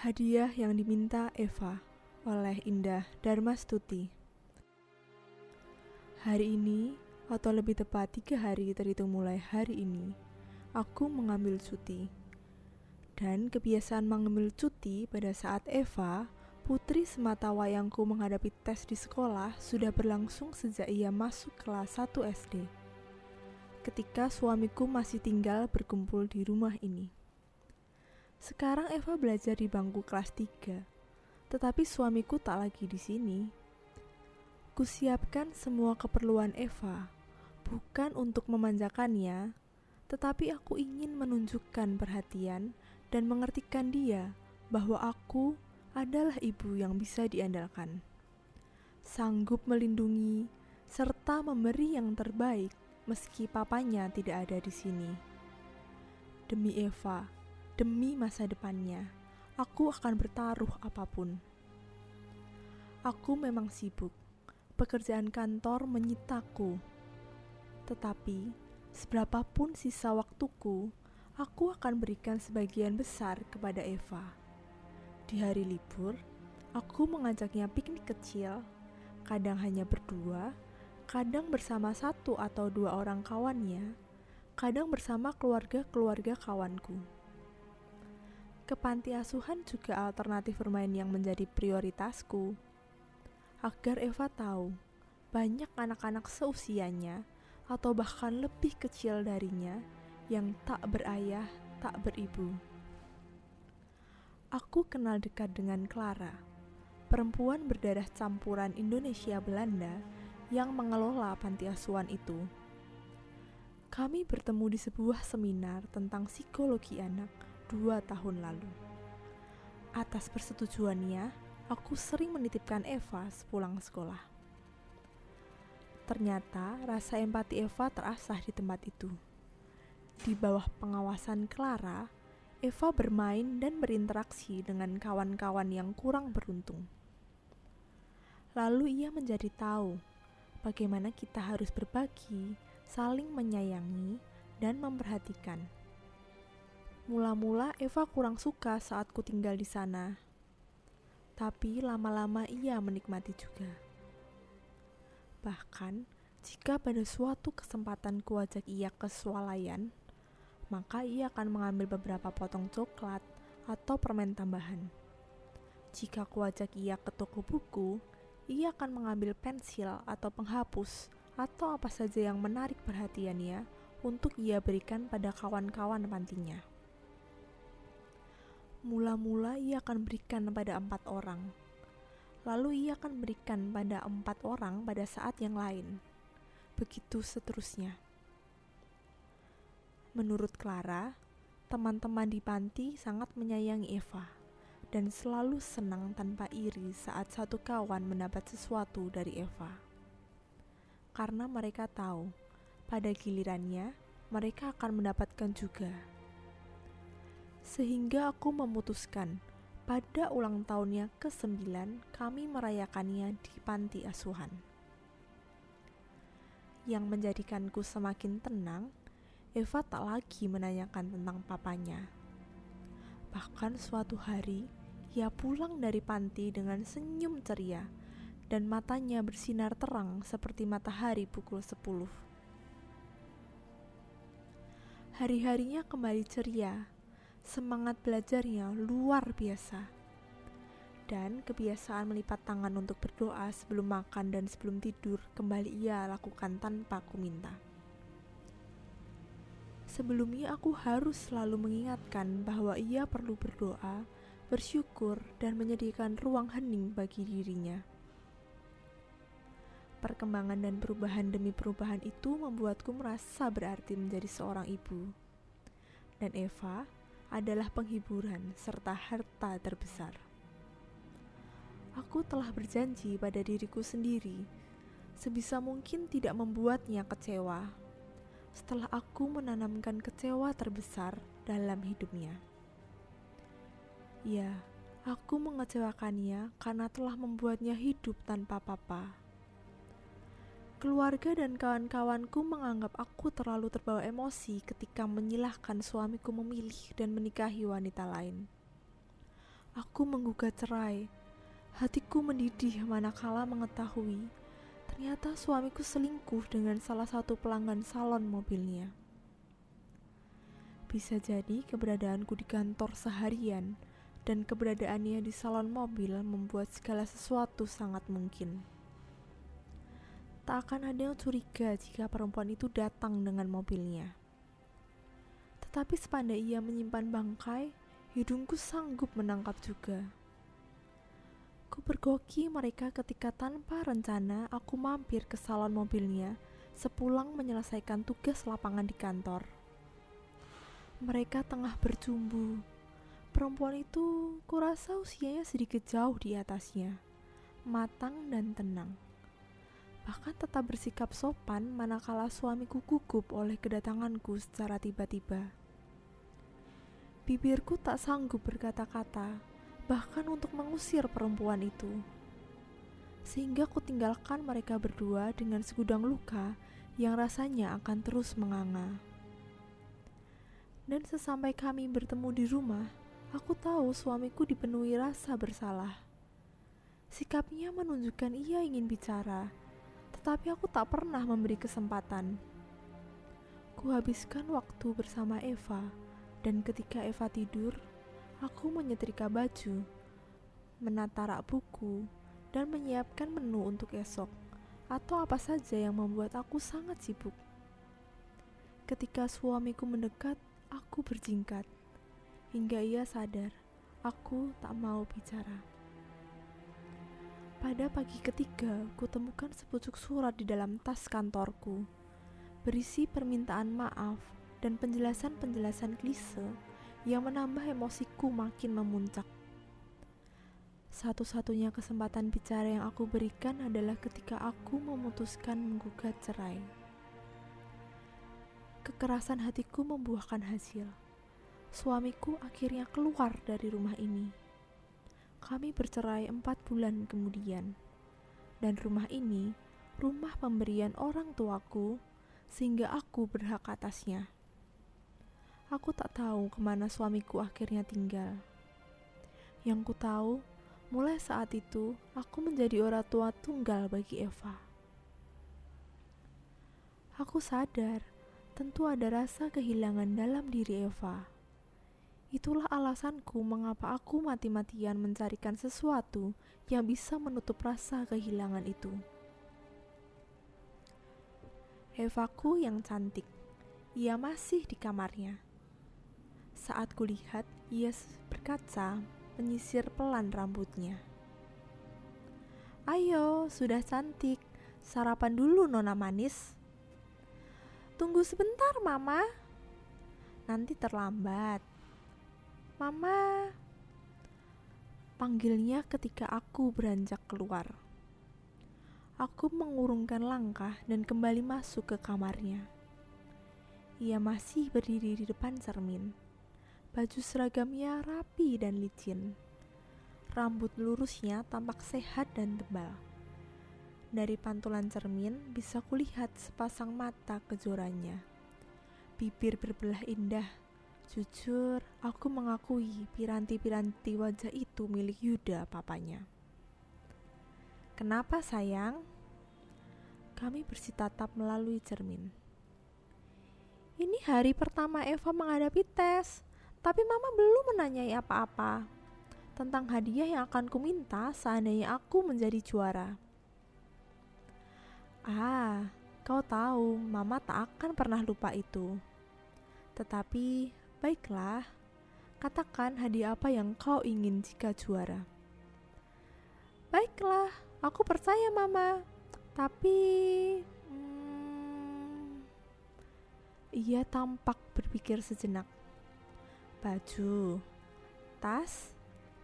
Hadiah yang diminta Eva oleh Indah Darmastuti. Hari ini, atau lebih tepat tiga hari terhitung mulai hari ini, aku mengambil cuti. Dan kebiasaan mengambil cuti pada saat Eva, putri semata wayangku menghadapi tes di sekolah sudah berlangsung sejak ia masuk kelas 1 SD. Ketika suamiku masih tinggal berkumpul di rumah ini. Sekarang Eva belajar di bangku kelas 3, tetapi suamiku tak lagi di sini. Kusiapkan semua keperluan Eva, bukan untuk memanjakannya, tetapi aku ingin menunjukkan perhatian dan mengertikan dia bahwa aku adalah ibu yang bisa diandalkan. Sanggup melindungi serta memberi yang terbaik meski papanya tidak ada di sini. Demi Eva, Demi masa depannya, aku akan bertaruh apa pun. Aku memang sibuk. Pekerjaan kantor menyitaku. Tetapi, seberapapun sisa waktuku, aku akan berikan sebagian besar kepada Eva. Di hari libur, aku mengajaknya piknik kecil, kadang hanya berdua, kadang bersama satu atau dua orang kawannya, kadang bersama keluarga-keluarga kawanku. Ke panti asuhan juga alternatif bermain yang menjadi prioritasku. Agar Eva tahu, banyak anak-anak seusianya atau bahkan lebih kecil darinya yang tak berayah, tak beribu. Aku kenal dekat dengan Clara, perempuan berdarah campuran Indonesia Belanda yang mengelola panti asuhan itu. Kami bertemu di sebuah seminar tentang psikologi anak dua tahun lalu. Atas persetujuannya, aku sering menitipkan Eva sepulang sekolah. Ternyata rasa empati Eva terasah di tempat itu. Di bawah pengawasan Clara, Eva bermain dan berinteraksi dengan kawan-kawan yang kurang beruntung. Lalu ia menjadi tahu bagaimana kita harus berbagi, saling menyayangi, dan memperhatikan Mula-mula Eva kurang suka saat ku tinggal di sana. Tapi lama-lama ia menikmati juga. Bahkan, jika pada suatu kesempatan ku ajak ia ke swalayan, maka ia akan mengambil beberapa potong coklat atau permen tambahan. Jika ku ajak ia ke toko buku, ia akan mengambil pensil atau penghapus atau apa saja yang menarik perhatiannya untuk ia berikan pada kawan-kawan pantinya. Mula-mula ia akan berikan pada empat orang. Lalu ia akan berikan pada empat orang pada saat yang lain. Begitu seterusnya. Menurut Clara, teman-teman di panti sangat menyayangi Eva dan selalu senang tanpa iri saat satu kawan mendapat sesuatu dari Eva. Karena mereka tahu, pada gilirannya mereka akan mendapatkan juga sehingga aku memutuskan pada ulang tahunnya ke-9 kami merayakannya di panti asuhan. Yang menjadikanku semakin tenang, Eva tak lagi menanyakan tentang papanya. Bahkan suatu hari, ia pulang dari panti dengan senyum ceria dan matanya bersinar terang seperti matahari pukul 10. Hari-harinya kembali ceria semangat belajarnya luar biasa. Dan kebiasaan melipat tangan untuk berdoa sebelum makan dan sebelum tidur kembali ia lakukan tanpa aku minta. Sebelumnya aku harus selalu mengingatkan bahwa ia perlu berdoa, bersyukur, dan menyediakan ruang hening bagi dirinya. Perkembangan dan perubahan demi perubahan itu membuatku merasa berarti menjadi seorang ibu. Dan Eva, adalah penghiburan serta harta terbesar. Aku telah berjanji pada diriku sendiri, sebisa mungkin tidak membuatnya kecewa. Setelah aku menanamkan kecewa terbesar dalam hidupnya, ya, aku mengecewakannya karena telah membuatnya hidup tanpa papa. Keluarga dan kawan-kawanku menganggap aku terlalu terbawa emosi ketika menyilahkan suamiku memilih dan menikahi wanita lain. Aku menggugat cerai. Hatiku mendidih manakala mengetahui ternyata suamiku selingkuh dengan salah satu pelanggan salon mobilnya. Bisa jadi keberadaanku di kantor seharian dan keberadaannya di salon mobil membuat segala sesuatu sangat mungkin. Tak akan ada yang curiga jika perempuan itu datang dengan mobilnya. Tetapi sepandai ia menyimpan bangkai, hidungku sanggup menangkap juga. Ku bergoki mereka ketika tanpa rencana aku mampir ke salon mobilnya sepulang menyelesaikan tugas lapangan di kantor. Mereka tengah berjumbu. Perempuan itu kurasa usianya sedikit jauh di atasnya, matang dan tenang. Bahkan tetap bersikap sopan manakala suamiku gugup oleh kedatanganku secara tiba-tiba. Bibirku tak sanggup berkata-kata, bahkan untuk mengusir perempuan itu. Sehingga ku tinggalkan mereka berdua dengan segudang luka yang rasanya akan terus menganga. Dan sesampai kami bertemu di rumah, aku tahu suamiku dipenuhi rasa bersalah. Sikapnya menunjukkan ia ingin bicara, tetapi aku tak pernah memberi kesempatan. Kuhabiskan waktu bersama Eva dan ketika Eva tidur, aku menyetrika baju, menata rak buku, dan menyiapkan menu untuk esok, atau apa saja yang membuat aku sangat sibuk. Ketika suamiku mendekat, aku berjingkat, hingga ia sadar aku tak mau bicara. Pada pagi ketiga, kutemukan sepucuk surat di dalam tas kantorku, berisi permintaan maaf dan penjelasan-penjelasan klise yang menambah emosiku makin memuncak. Satu-satunya kesempatan bicara yang aku berikan adalah ketika aku memutuskan menggugat cerai. Kekerasan hatiku membuahkan hasil. Suamiku akhirnya keluar dari rumah ini. Kami bercerai empat bulan kemudian, dan rumah ini rumah pemberian orang tuaku, sehingga aku berhak atasnya. Aku tak tahu ke mana suamiku akhirnya tinggal. Yang ku tahu, mulai saat itu aku menjadi orang tua tunggal bagi Eva. Aku sadar, tentu ada rasa kehilangan dalam diri Eva. Itulah alasanku mengapa aku mati-matian mencarikan sesuatu yang bisa menutup rasa kehilangan itu. Evaku yang cantik, ia masih di kamarnya saat kulihat, ia berkaca menyisir pelan rambutnya. Ayo, sudah cantik. Sarapan dulu, Nona manis. Tunggu sebentar, Mama. Nanti terlambat. Mama. Panggilnya ketika aku beranjak keluar. Aku mengurungkan langkah dan kembali masuk ke kamarnya. Ia masih berdiri di depan cermin Baju seragamnya rapi dan licin. Rambut lurusnya tampak sehat dan tebal. Dari pantulan cermin bisa kulihat sepasang mata kejorannya. Bibir berbelah indah. Jujur, aku mengakui piranti-piranti wajah itu milik Yuda papanya. Kenapa sayang? Kami bersitatap melalui cermin. Ini hari pertama Eva menghadapi tes. Tapi mama belum menanyai apa-apa tentang hadiah yang akan kuminta seandainya aku menjadi juara. Ah, kau tahu mama tak akan pernah lupa itu. Tetapi, baiklah, katakan hadiah apa yang kau ingin jika juara. Baiklah, aku percaya mama. Tapi, hmm, ia tampak berpikir sejenak baju, tas,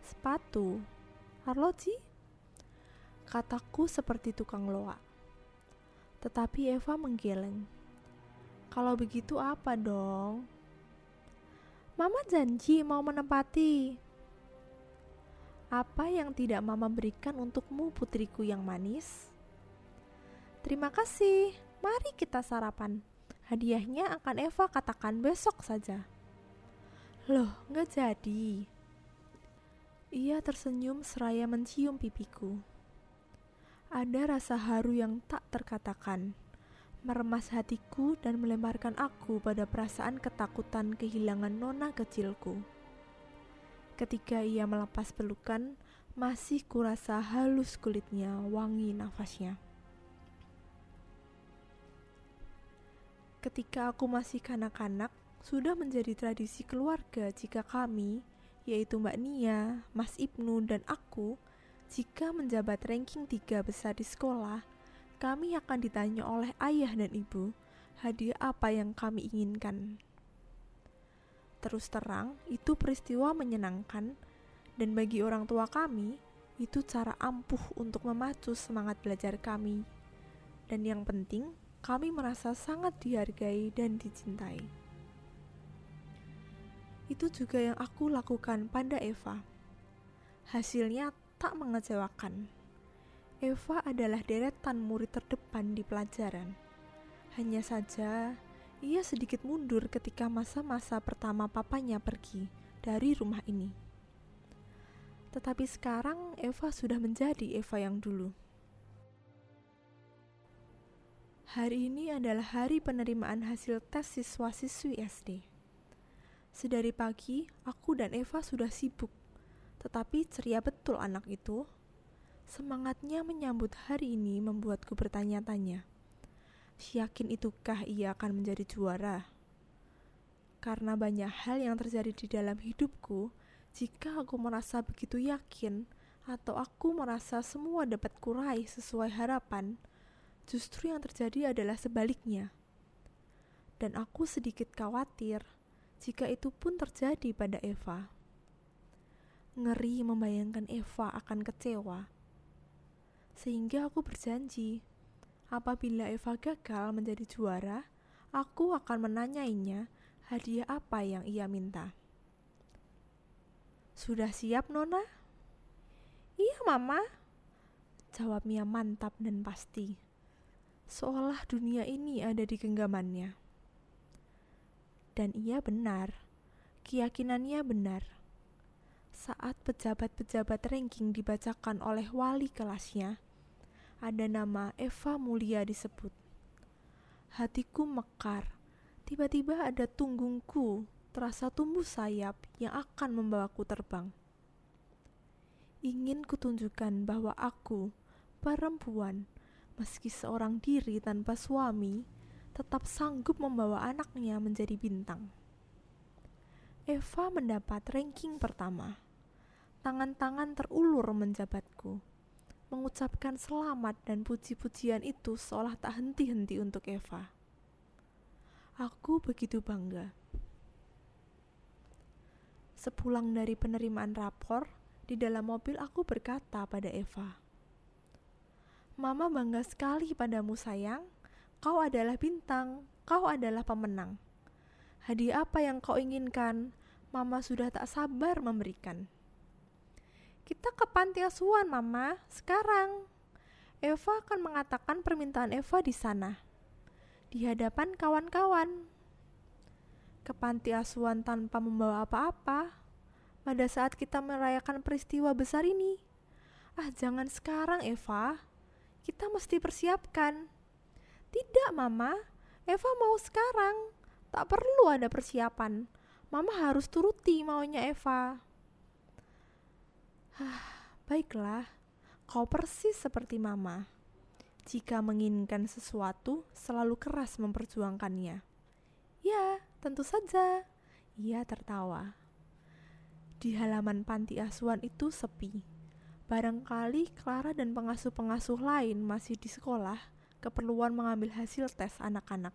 sepatu, arloji. Kataku seperti tukang loak. Tetapi Eva menggeleng. Kalau begitu apa dong? Mama janji mau menempati. Apa yang tidak Mama berikan untukmu putriku yang manis? Terima kasih. Mari kita sarapan. Hadiahnya akan Eva katakan besok saja. Loh, nggak jadi. Ia tersenyum seraya mencium pipiku. Ada rasa haru yang tak terkatakan, meremas hatiku dan melemparkan aku pada perasaan ketakutan kehilangan nona kecilku. Ketika ia melepas pelukan, masih kurasa halus kulitnya, wangi nafasnya. Ketika aku masih kanak-kanak, sudah menjadi tradisi keluarga jika kami, yaitu Mbak Nia, Mas Ibnu, dan aku, jika menjabat ranking tiga besar di sekolah, kami akan ditanya oleh ayah dan ibu hadiah apa yang kami inginkan. Terus terang, itu peristiwa menyenangkan, dan bagi orang tua kami, itu cara ampuh untuk memacu semangat belajar kami. Dan yang penting, kami merasa sangat dihargai dan dicintai. Itu juga yang aku lakukan pada Eva. Hasilnya tak mengecewakan. Eva adalah deretan murid terdepan di pelajaran. Hanya saja, ia sedikit mundur ketika masa-masa pertama papanya pergi dari rumah ini. Tetapi sekarang Eva sudah menjadi Eva yang dulu. Hari ini adalah hari penerimaan hasil tes siswa-siswi SD. Sedari pagi, aku dan Eva sudah sibuk, tetapi ceria betul anak itu. Semangatnya menyambut hari ini membuatku bertanya-tanya. Yakin itukah ia akan menjadi juara? Karena banyak hal yang terjadi di dalam hidupku, jika aku merasa begitu yakin atau aku merasa semua dapat kurai sesuai harapan, justru yang terjadi adalah sebaliknya. Dan aku sedikit khawatir jika itu pun terjadi pada Eva. Ngeri membayangkan Eva akan kecewa. Sehingga aku berjanji, apabila Eva gagal menjadi juara, aku akan menanyainya hadiah apa yang ia minta. Sudah siap, Nona? Iya, Mama. Jawabnya mantap dan pasti. Seolah dunia ini ada di genggamannya dan ia benar. Keyakinannya benar. Saat pejabat-pejabat ranking dibacakan oleh wali kelasnya, ada nama Eva Mulia disebut. Hatiku mekar. Tiba-tiba ada tunggungku terasa tumbuh sayap yang akan membawaku terbang. Ingin kutunjukkan bahwa aku, perempuan, meski seorang diri tanpa suami, tetap sanggup membawa anaknya menjadi bintang. Eva mendapat ranking pertama. Tangan-tangan terulur menjabatku, mengucapkan selamat dan puji-pujian itu seolah tak henti-henti untuk Eva. Aku begitu bangga. Sepulang dari penerimaan rapor, di dalam mobil aku berkata pada Eva, "Mama bangga sekali padamu, sayang. Kau adalah bintang, kau adalah pemenang. Hadiah apa yang kau inginkan? Mama sudah tak sabar memberikan. Kita ke panti asuhan, Mama, sekarang. Eva akan mengatakan permintaan Eva di sana, di hadapan kawan-kawan. Ke panti asuhan tanpa membawa apa-apa, pada saat kita merayakan peristiwa besar ini. Ah, jangan sekarang, Eva. Kita mesti persiapkan. Tidak, Mama. Eva mau sekarang. Tak perlu ada persiapan. Mama harus turuti maunya Eva. Hah, baiklah. Kau persis seperti Mama. Jika menginginkan sesuatu, selalu keras memperjuangkannya. Ya, tentu saja. Ia tertawa. Di halaman panti asuhan itu sepi. Barangkali Clara dan pengasuh-pengasuh lain masih di sekolah keperluan mengambil hasil tes anak-anak.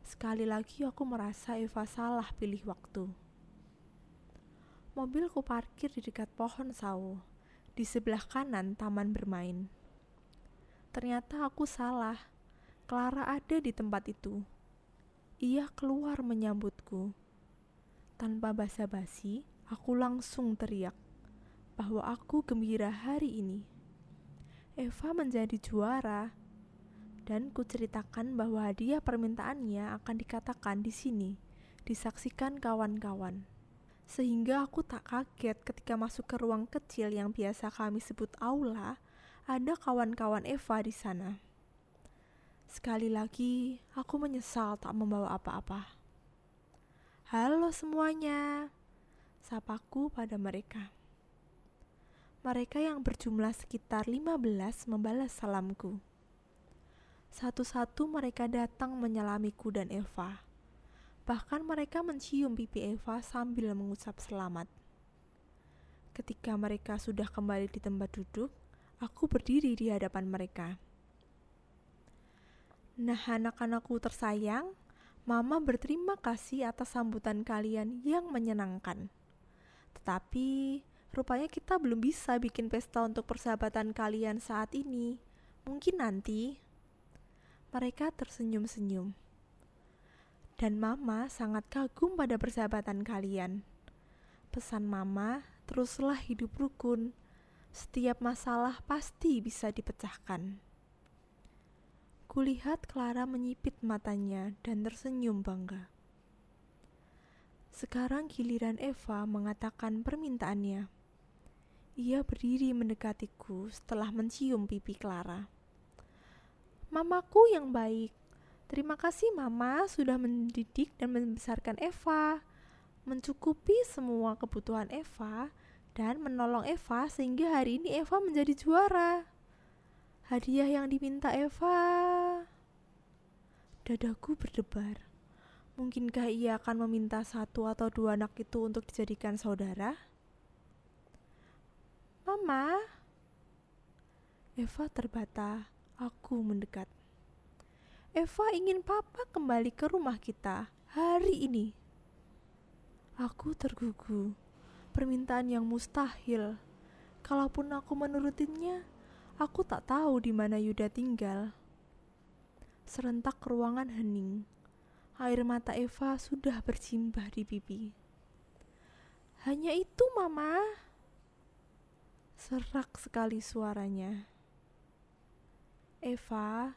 Sekali lagi aku merasa Eva salah pilih waktu. Mobilku parkir di dekat pohon sawo, di sebelah kanan taman bermain. Ternyata aku salah. Clara ada di tempat itu. Ia keluar menyambutku. Tanpa basa-basi, aku langsung teriak bahwa aku gembira hari ini. Eva menjadi juara dan kuceritakan bahwa hadiah permintaannya akan dikatakan di sini, disaksikan kawan-kawan. Sehingga aku tak kaget ketika masuk ke ruang kecil yang biasa kami sebut aula, ada kawan-kawan Eva di sana. Sekali lagi, aku menyesal tak membawa apa-apa. Halo semuanya, sapaku pada mereka. Mereka yang berjumlah sekitar 15 membalas salamku. Satu-satu mereka datang menyelamiku dan Eva. Bahkan mereka mencium pipi Eva sambil mengucap selamat. Ketika mereka sudah kembali di tempat duduk, aku berdiri di hadapan mereka. Nah, anak-anakku tersayang, Mama berterima kasih atas sambutan kalian yang menyenangkan. Tetapi, rupanya kita belum bisa bikin pesta untuk persahabatan kalian saat ini. Mungkin nanti. Mereka tersenyum-senyum dan Mama sangat kagum pada persahabatan kalian. Pesan Mama, teruslah hidup rukun. Setiap masalah pasti bisa dipecahkan. Kulihat Clara menyipit matanya dan tersenyum bangga. Sekarang giliran Eva mengatakan permintaannya. Ia berdiri mendekatiku setelah mencium pipi Clara. Mamaku yang baik, Terima kasih Mama sudah mendidik dan membesarkan Eva, mencukupi semua kebutuhan Eva, dan menolong Eva sehingga hari ini Eva menjadi juara. Hadiah yang diminta Eva. Dadaku berdebar. Mungkinkah ia akan meminta satu atau dua anak itu untuk dijadikan saudara? Mama, Eva terbata. Aku mendekat. Eva ingin papa kembali ke rumah kita hari ini. Aku tergugu. Permintaan yang mustahil. Kalaupun aku menurutinya, aku tak tahu di mana Yuda tinggal. Serentak ruangan hening. Air mata Eva sudah bersimbah di pipi. Hanya itu, Mama. Serak sekali suaranya. Eva,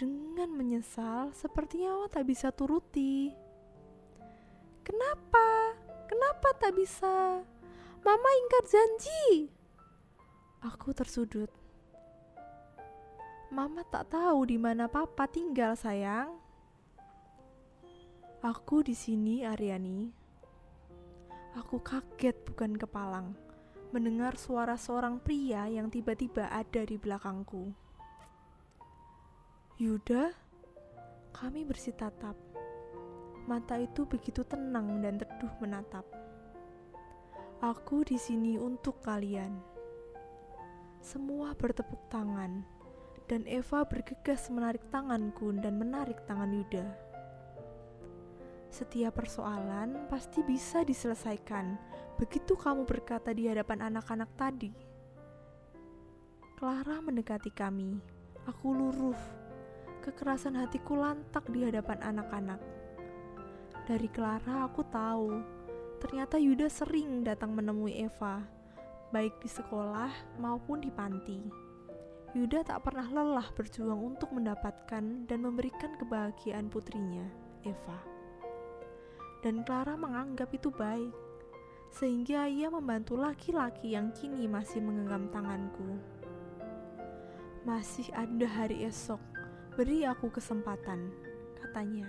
dengan menyesal, sepertinya awak tak bisa turuti. Kenapa? Kenapa tak bisa? Mama ingkar janji. Aku tersudut. Mama tak tahu di mana papa tinggal, sayang. Aku di sini, Aryani. Aku kaget bukan kepalang mendengar suara seorang pria yang tiba-tiba ada di belakangku. Yuda, kami bersitatap. Mata itu begitu tenang dan teduh menatap. Aku di sini untuk kalian. Semua bertepuk tangan, dan Eva bergegas menarik tanganku dan menarik tangan Yuda. Setiap persoalan pasti bisa diselesaikan begitu kamu berkata di hadapan anak-anak tadi. Clara mendekati kami. Aku luruh kekerasan hatiku lantak di hadapan anak-anak. Dari Clara aku tahu, ternyata Yuda sering datang menemui Eva, baik di sekolah maupun di panti. Yuda tak pernah lelah berjuang untuk mendapatkan dan memberikan kebahagiaan putrinya, Eva. Dan Clara menganggap itu baik, sehingga ia membantu laki-laki yang kini masih menggenggam tanganku. Masih ada hari esok, Beri aku kesempatan, katanya.